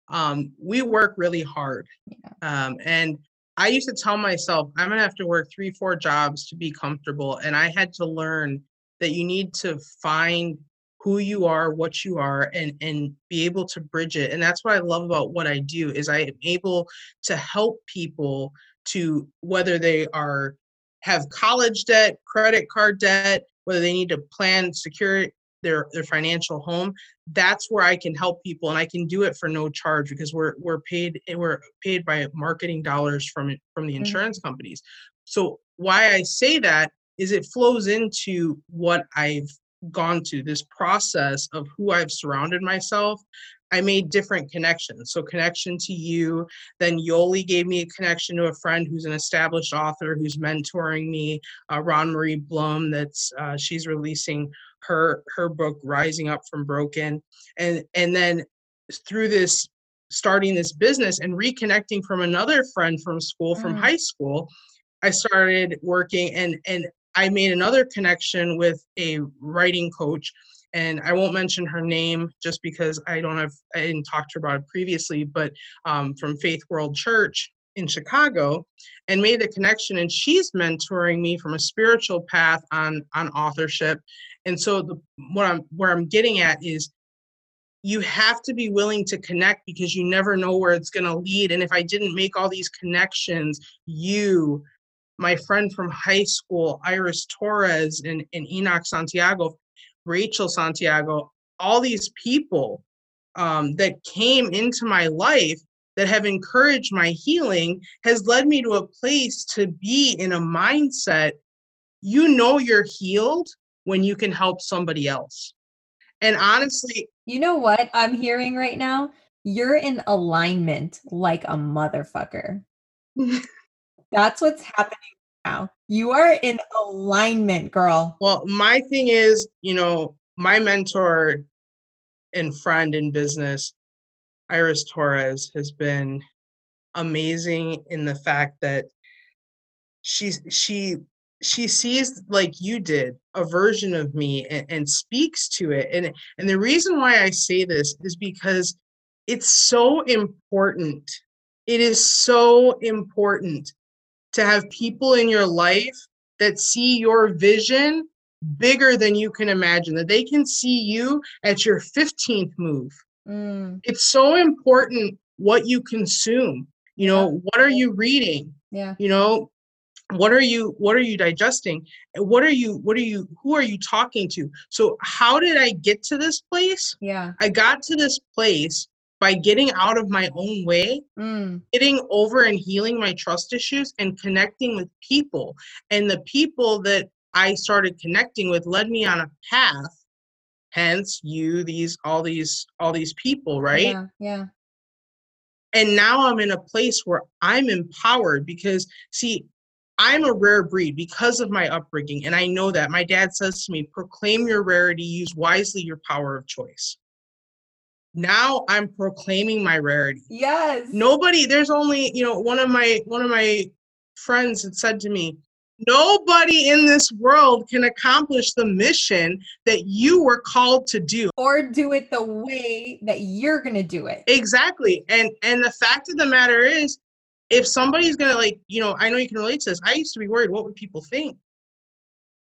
Um, we work really hard. Yeah. Um, and I used to tell myself, I'm going to have to work three, four jobs to be comfortable. And I had to learn that you need to find who you are, what you are, and and be able to bridge it. And that's what I love about what I do is I am able to help people to whether they are have college debt, credit card debt, whether they need to plan secure their their financial home that's where i can help people and i can do it for no charge because we're we're paid eh, we're paid by marketing dollars from from the mm. insurance mm-hmm. companies so why i say that is it flows into what i've gone to this process of who i've surrounded myself I made different connections. So connection to you. Then Yoli gave me a connection to a friend who's an established author who's mentoring me. Uh, Ron Marie Blum. That's uh, she's releasing her her book Rising Up from Broken, and and then through this starting this business and reconnecting from another friend from school from mm. high school i started working and and i made another connection with a writing coach and I won't mention her name just because I don't have I didn't talk to her about it previously, but um, from Faith World Church in Chicago, and made the connection. And she's mentoring me from a spiritual path on on authorship. And so the what I'm where I'm getting at is you have to be willing to connect because you never know where it's going to lead. And if I didn't make all these connections, you, my friend from high school, Iris Torres and, and Enoch Santiago, Rachel Santiago, all these people um, that came into my life that have encouraged my healing has led me to a place to be in a mindset you know you're healed when you can help somebody else. And honestly, you know what I'm hearing right now? You're in alignment like a motherfucker. That's what's happening now. You are in alignment, girl. Well, my thing is, you know, my mentor and friend in business, Iris Torres, has been amazing in the fact that she's she she sees like you did a version of me and, and, speaks to it and and the reason why i say this is because it's so important it is so important to have people in your life that see your vision bigger than you can imagine, that they can see you at your 15th move. Mm. It's so important what you consume. You know, what are you reading? Yeah. You know, what are you what are you digesting what are you what are you who are you talking to so how did i get to this place yeah i got to this place by getting out of my own way, mm. getting over and healing my trust issues and connecting with people. And the people that I started connecting with led me on a path. Hence you, these all these all these people, right? Yeah. Yeah. And now I'm in a place where I'm empowered because see, I'm a rare breed because of my upbringing. And I know that my dad says to me, proclaim your rarity, use wisely your power of choice now i'm proclaiming my rarity. Yes. Nobody there's only you know one of my one of my friends had said to me nobody in this world can accomplish the mission that you were called to do. Or do it the way that you're going to do it. Exactly. And and the fact of the matter is if somebody's going to like you know i know you can relate to this. I used to be worried what would people think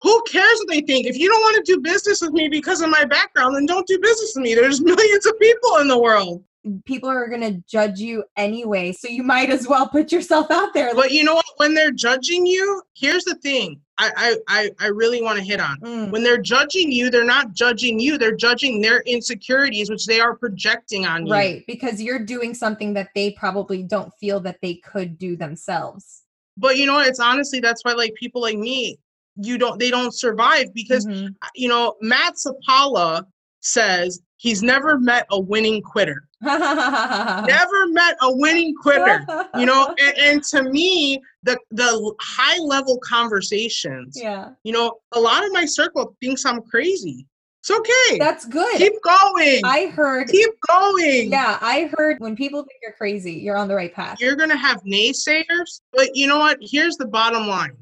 who cares what they think? If you don't want to do business with me because of my background, then don't do business with me. There's millions of people in the world. People are going to judge you anyway, so you might as well put yourself out there. But you know what? When they're judging you, here's the thing. I I I really want to hit on. Mm. When they're judging you, they're not judging you. They're judging their insecurities, which they are projecting on you. Right, because you're doing something that they probably don't feel that they could do themselves. But you know, what? it's honestly that's why like people like me, you don't they don't survive because mm-hmm. you know Matt Sapala says he's never met a winning quitter. never met a winning quitter. You know, and, and, to me, the the high level conversations. Yeah. You know, a lot of my circle thinks I'm crazy. It's okay. That's good. Keep going. I heard. Keep going. Yeah, I heard when people think you're crazy, you're on the right path. You're gonna have naysayers, but you know what? Here's the bottom line: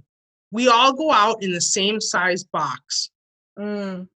we all go out in the same size box. Mm.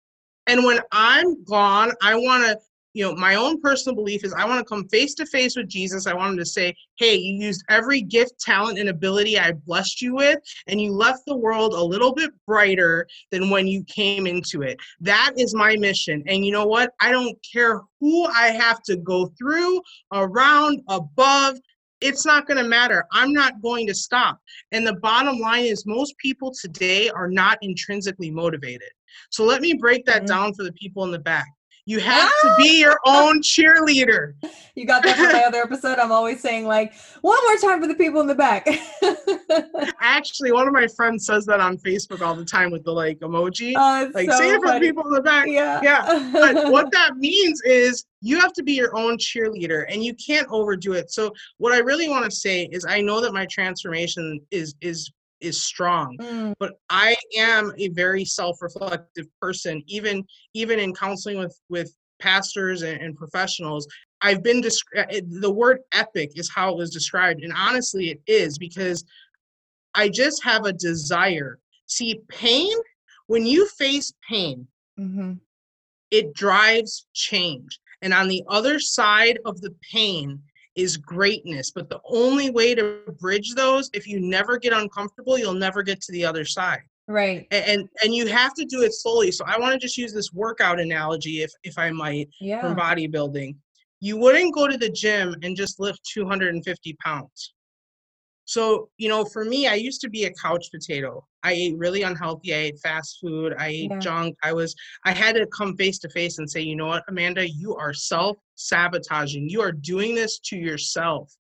And when I'm gone, I want to, you know, my own personal belief is I want to come face to face with Jesus. I want him to say, Hey, you used every gift, talent, and ability I blessed you with, and you left the world a little bit brighter than when you came into it. That is my mission. And you know what? I don't care who I have to go through, around, above, it's not going to matter. I'm not going to stop. And the bottom line is, most people today are not intrinsically motivated. So let me break that mm-hmm. down for the people in the back. You have ah! to be your own cheerleader. You got that from my other episode. I'm always saying like, one more time for the people in the back. Actually, one of my friends says that on Facebook all the time with the like emoji. Oh, like so say it for the people in the back. Yeah. Yeah. But what that means is you have to be your own cheerleader and you can't overdo it. So what I really want to say is I know that my transformation is is is strong mm. but i am a very self-reflective person even even in counseling with with pastors and, and professionals i've been described uh, the word epic is how it was described and honestly it is because i just have a desire see pain when you face pain mm-hmm. it drives change and on the other side of the pain is greatness. But the only way to bridge those, if you never get uncomfortable, you'll never get to the other side. Right. And and you have to do it slowly. So I want to just use this workout analogy, if if I might, yeah. from bodybuilding. You wouldn't go to the gym and just lift 250 pounds. So, you know, for me, I used to be a couch potato. I ate really unhealthy. I ate fast food. I ate yeah. junk. I was, I had to come face to face and say, you know what, Amanda, you are self sabotaging. You are doing this to yourself.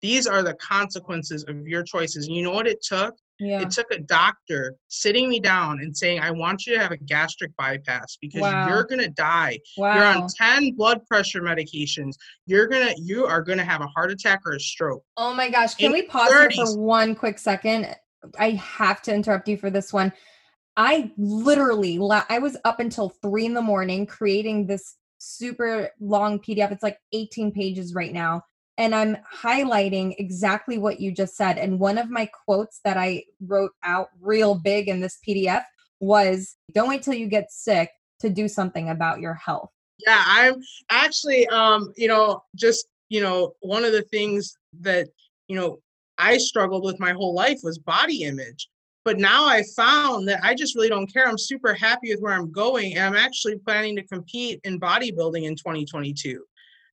These are the consequences of your choices. And you know what it took? Yeah. It took a doctor sitting me down and saying, I want you to have a gastric bypass because wow. you're gonna die. Wow. You're on 10 blood pressure medications. You're gonna you are gonna have a heart attack or a stroke. Oh my gosh. Can In we pause 30s. here for one quick second? I have to interrupt you for this one. I literally I was up until three in the morning creating this super long PDF. It's like 18 pages right now and I'm highlighting exactly what you just said. And one of my quotes that I wrote out real big in this PDF was don't wait till you get sick to do something about your health. Yeah, I'm actually um, you know, just, you know, one of the things that, you know, I struggled with my whole life was body image. But now I found that I just really don't care. I'm super happy with where I'm going and I'm actually planning to compete in bodybuilding in 2022.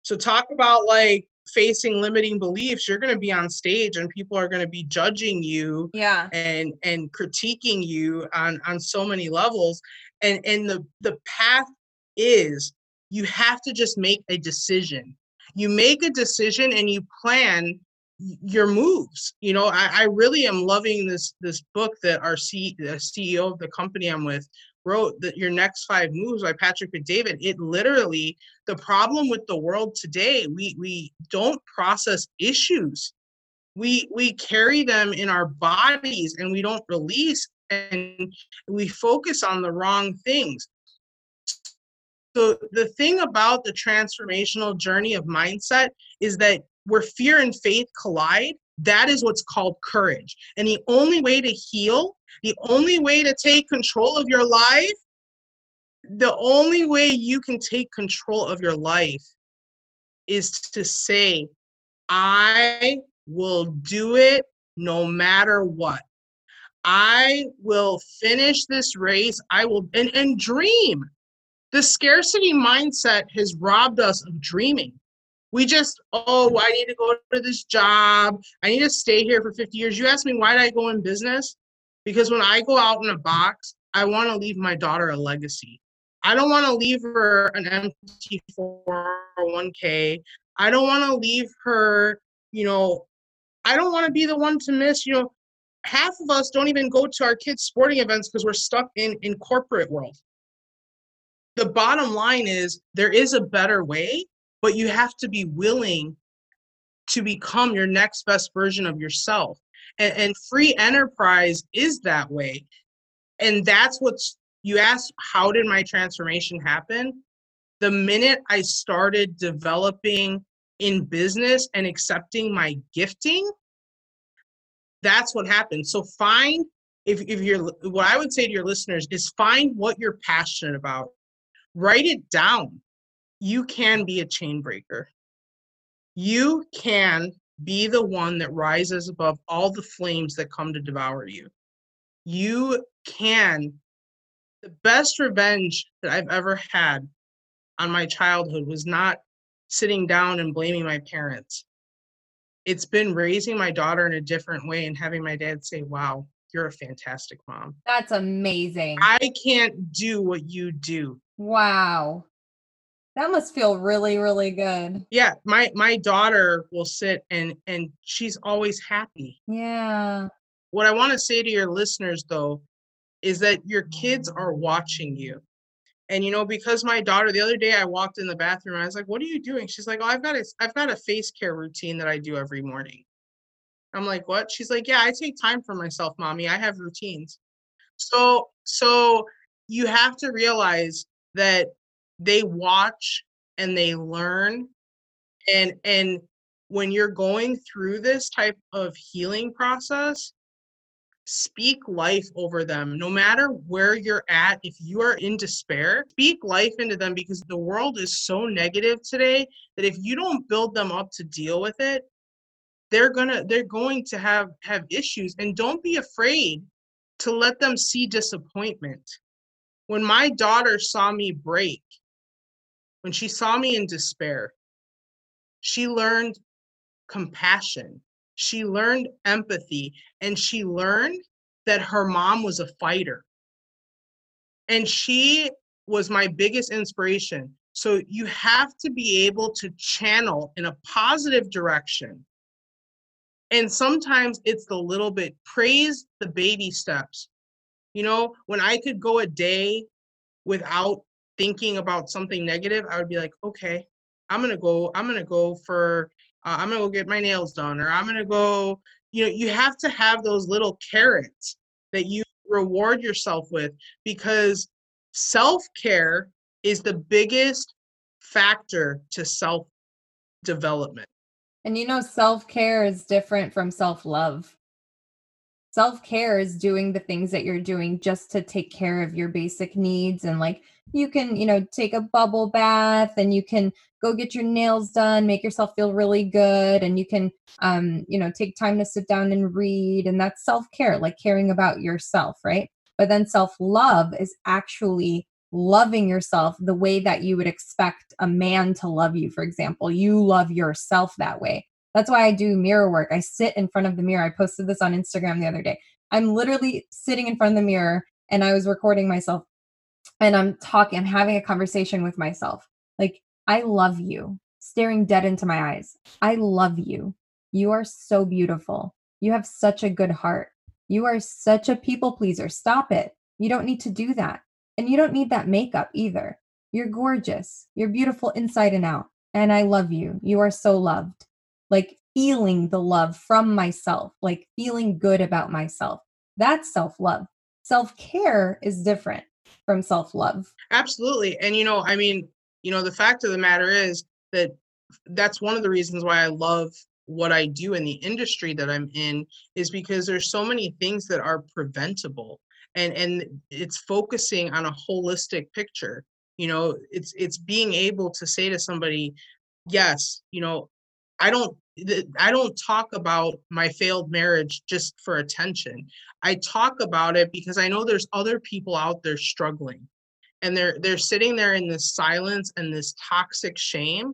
So talk about like facing limiting beliefs you're going to be on stage and people are going to be judging you yeah. and and critiquing you on on so many levels. And and the the path is you have to just make a decision. You make a decision and you plan your moves. You know i, I really am loving this this book that our C, the ceo of the company i'm with wrote that your next five moves by Patrick Bet-David. It literally the problem with the world today, we we don't process issues. We we carry them in our bodies and we don't release and we focus on the wrong things. So the thing about the transformational journey of mindset is that where fear and faith collide, that is what's called courage. And the only way to heal, the only way to take control of your life, the only way you can take control of your life is to say, I will do it no matter what. I will finish this race. I will and, and dream. The scarcity mindset has robbed us of dreaming. We just, oh, I need to go to this job. I need to stay here for 50 years. You ask me, why did I go in business? Because when I go out in a box, I want to leave my daughter a legacy. I don't want to leave her an empty 401k. I don't want to leave her, you know, I don't want to be the one to miss, you know, half of us don't even go to our kids' sporting events because we're stuck in in corporate world. the bottom line is there is a better way, but you have to be willing to become your next best version of yourself. And, and free enterprise is that way. And that's what's you asked, how did my transformation happen? The minute I started developing in business and accepting my gifting, that's what happened. So find if if you're what I would say to your listeners is find what you're passionate about. Write it down. You can be a chain breaker. You can be the one that rises above all the flames that come to devour you. You can. The best revenge that I've ever had on my childhood was not sitting down and blaming my parents. It's been raising my daughter in a different way and having my dad say, Wow, you're a fantastic mom. That's amazing. I can't do what you do. Wow. That must feel really really good. Yeah, my my daughter will sit and and she's always happy. Yeah. What I want to say to your listeners though is that your kids are watching you. And you know, because my daughter, the other day I walked in the bathroom and I was like, "What are you doing?" She's like, "Oh, I've got a, I've got a face care routine that I do every morning." I'm like, "What?" She's like, "Yeah, I take time for myself, mommy. I have routines." So, so you have to realize that they watch and they learn, and and when you're going through this type of healing process, speak life over them no matter where you're at if you are in despair speak life into them because the world is so negative today that if you don't build them up to deal with it they're gonna they're going to have have issues and don't be afraid to let them see disappointment. When my daughter saw me break when she saw me in despair she learned compassion she learned empathy and she learned that her mom was a fighter. And she was my biggest inspiration. So you have to be able to channel in a positive direction. And sometimes it's the little bit praise the baby steps. You know, when I could go a day without thinking about something negative, I would be like, okay, I'm to go, I'm to go for uh, i'm gonna go get my nails done or i'm gonna go you know you have to have those little carrots that you reward yourself with because self-care is the biggest factor to self development and you know self-care is different from self-love. Self-care is doing the things that you're doing just to take care of your basic needs and like you can you know take a bubble bath and you can go get your nails done make yourself feel really good and you can um you know take time to sit down and read and that's self-care like caring about yourself right but then self-love is actually loving yourself the way that you would expect a man to love you for example you love yourself that way that's why I do mirror work. I sit in front of the mirror. I posted this on Instagram the other day. I'm literally sitting in front of the mirror and I was recording myself and I'm talking, I'm having a conversation with myself. Like, I love you, staring dead into my eyes. I love you. You are so beautiful. You have such a good heart. You are such a people pleaser. Stop it. You don't need to do that. And you don't need that makeup either. You're gorgeous. You're beautiful inside and out. And I love you. You are so loved like feeling the love from myself, like feeling good about myself. That's self love. Self care is different from self love. Absolutely. And, you know, I mean, you know, the fact of the matter is that that's one of the reasons why I love what I do in the industry that I'm in is because there's so many things that are preventable and and it's focusing on a holistic picture you know it's it's being able to say to somebody yes you know I don't I don't talk about my failed marriage just for attention. I talk about it because I know there's other people out there struggling and they're they're sitting there in this silence and this toxic shame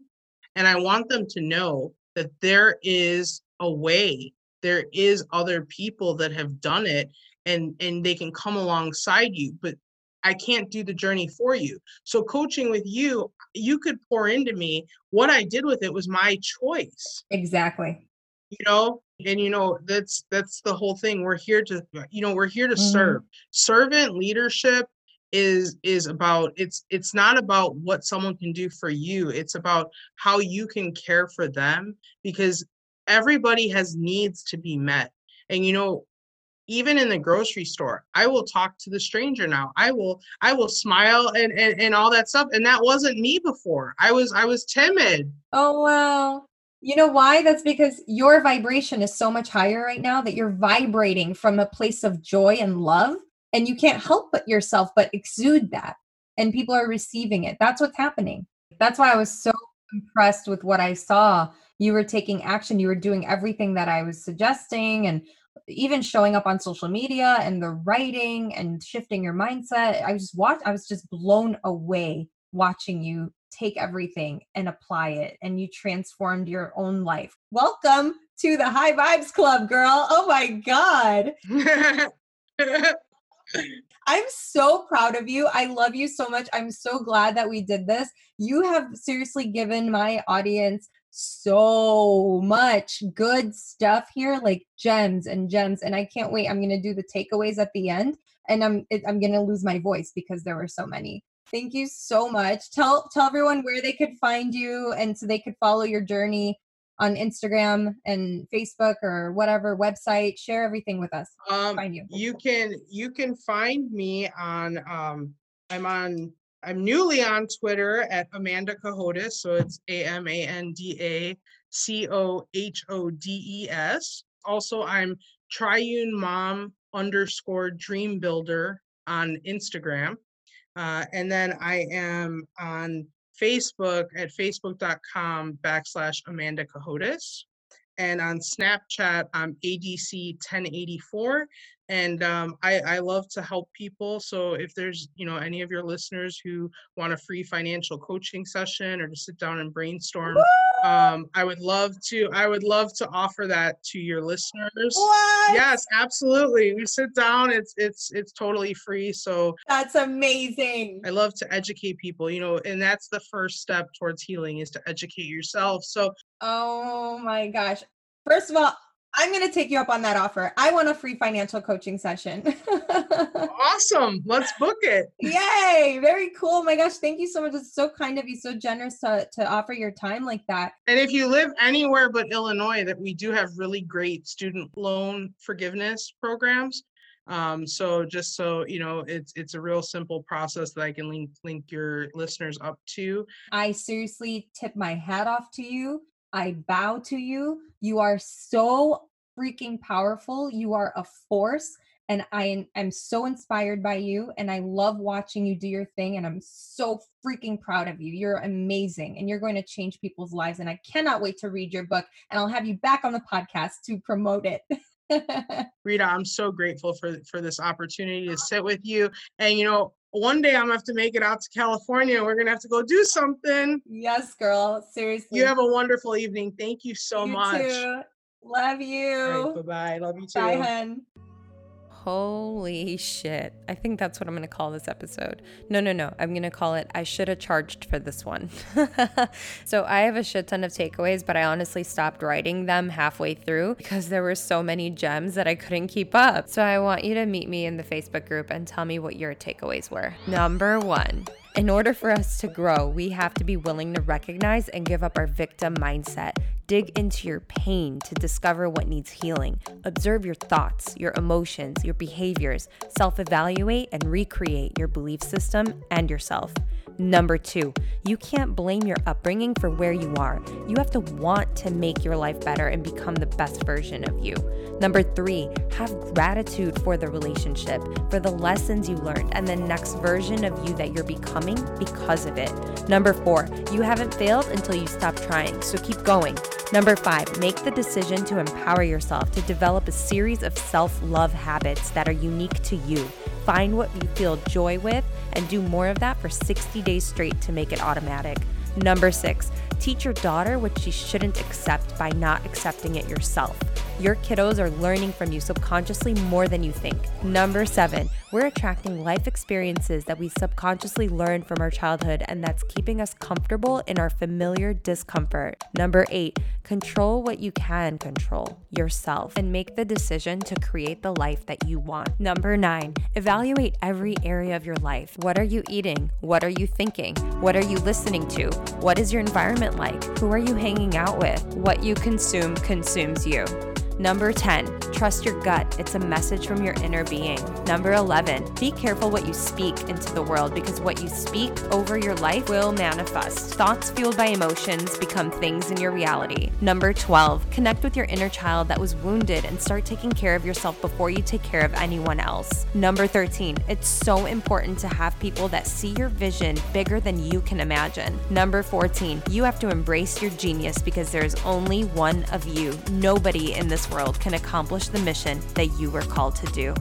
and I want them to know that there is a way. There is other people that have done it and and they can come alongside you, but I can't do the journey for you. So coaching with you, you could pour into me. What I did with it was my choice. Exactly. You know, and you know that's that's the whole thing. We're here to you know, we're here to mm-hmm. serve. Servant leadership is is about it's it's not about what someone can do for you it's about how you can care for them because everybody has needs to be met and you know even in the grocery store i will talk to the stranger now. I will i will smile and, and and all that stuff and that wasn't me before. I was i was timid. Oh wow you know why? That's because your vibration is so much higher right now that you're vibrating from a place of joy and love and you can't help but yourself but exude that and people are receiving it. That's what's happening. That's why i was so impressed with what i saw. You were taking action. You were doing everything that i was suggesting and even showing up on social media and the writing and shifting your mindset i was just watch i was just blown away watching you take everything and apply it and you transformed your own life welcome to the high vibes club girl oh my god I'm so proud of you. I love you so much. I'm so glad that we did this. You have seriously given my audience so much good stuff here, like gems and gems. And I can't wait. I'm going to do the takeaways at the end and I'm I'm going to lose my voice because there were so many. Thank you so much. Tell tell everyone where they could find you and so they could follow your journey on Instagram and Facebook or whatever website. Share everything with us. Um, find you. You can you can find me on. Um, I'm on. I'm newly on Twitter at Amanda Cohodes. So it's A M A N D A C O H O D E S. Also, I'm Triune Mom underscore Dream Builder on Instagram. Uh, and then I am on Facebook at facebook.com backslash Amanda Cohodes. And on Snapchat, I'm ADC1084 and um, I, I love to help people so if there's you know any of your listeners who want a free financial coaching session or to sit down and brainstorm um, i would love to i would love to offer that to your listeners. What? yes absolutely we sit down it's it's it's totally free so that's amazing. I love to educate people you know and that's the first step towards healing is to educate yourself so oh my gosh first of all I'm going to take you up on that offer. I want a free financial coaching session. awesome. Let's book it. Yay. Very cool. My gosh. Thank you so much. It's so kind of you, so generous to, to offer your time like that. And if you live anywhere but Illinois, that we do have really great student loan forgiveness programs. Um, so just so you know, it's it's a real simple process that I can link link your listeners up to. I seriously tip my hat off to you. I bow to you. You are so freaking powerful. You are a force. And I am so inspired by you. And I love watching you do your thing. And I'm so freaking proud of you. You're amazing. And you're going to change people's lives. And I cannot wait to read your book. And I'll have you back on the podcast to promote it. Rita, I'm so grateful for for this opportunity to sit with you. And you know, one day I'm gonna have to make it out to California. We're gonna have to go do something. Yes, girl. Seriously. You have a wonderful evening. Thank you so you much. Too. Love you. Right, bye bye. Love you too. Bye, hun. Holy shit. I think that's what I'm going to call this episode. No, no, no. I'm going to call it I should have charged for this one. so I have a shit ton of takeaways, but I honestly stopped writing them halfway through because there were so many gems that I couldn't keep up. So I want you to meet me in the Facebook group and tell me what your takeaways were. Number one. In order for us to grow, we have to be willing to recognize and give up our victim mindset. Dig into your pain to discover what needs healing. Observe your thoughts, your emotions, your behaviors. Self evaluate and recreate your belief system and yourself. Number two, you can't blame your upbringing for where you are. You have to want to make your life better and become the best version of you. Number three, have gratitude for the relationship, for the lessons you learned, and the next version of you that you're becoming because of it. Number four, you haven't failed until you stop trying, so keep going. Number five, make the decision to empower yourself to develop a series of self love habits that are unique to you. Find what you feel joy with and do more of that for 60 days straight to make it automatic. Number six, Teach your daughter what she shouldn't accept by not accepting it yourself. Your kiddos are learning from you subconsciously more than you think. Number seven, we're attracting life experiences that we subconsciously learn from our childhood, and that's keeping us comfortable in our familiar discomfort. Number eight, control what you can control yourself and make the decision to create the life that you want. Number nine, evaluate every area of your life. What are you eating? What are you thinking? What are you listening to? What is your environment like? Who are you hanging out with? What you consume consumes you. Number 10, trust your gut. It's a message from your inner being. Number 11, be careful what you speak into the world because what you speak over your life will manifest. Thoughts fueled by emotions become things in your reality. Number 12, connect with your inner child that was wounded and start taking care of yourself before you take care of anyone else. Number 13, it's so important to have people that see your vision bigger than you can imagine. Number 14, you have to embrace your genius because there's only one of you. Nobody in this world can accomplish the mission that you were called to do.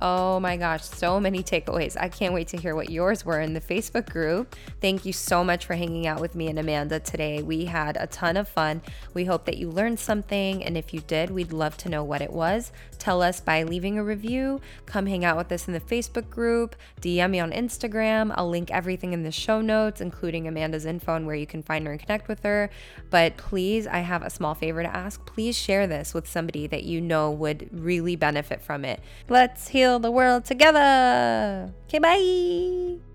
Oh my gosh, so many takeaways. I can't wait to hear what yours were in the Facebook group. Thank you so much for hanging out with me and Amanda today. We had a ton of fun. We hope that you learned something, and if you did, we'd love to know what it was. Tell us by leaving a review. Come hang out with us in the Facebook group. DM me on Instagram. I'll link everything in the show notes, including Amanda's info and where you can find her and connect with her. But please, I have a small favor to ask. Please share this with somebody that you know would really benefit from it. Let's heal the world together. Okay, bye.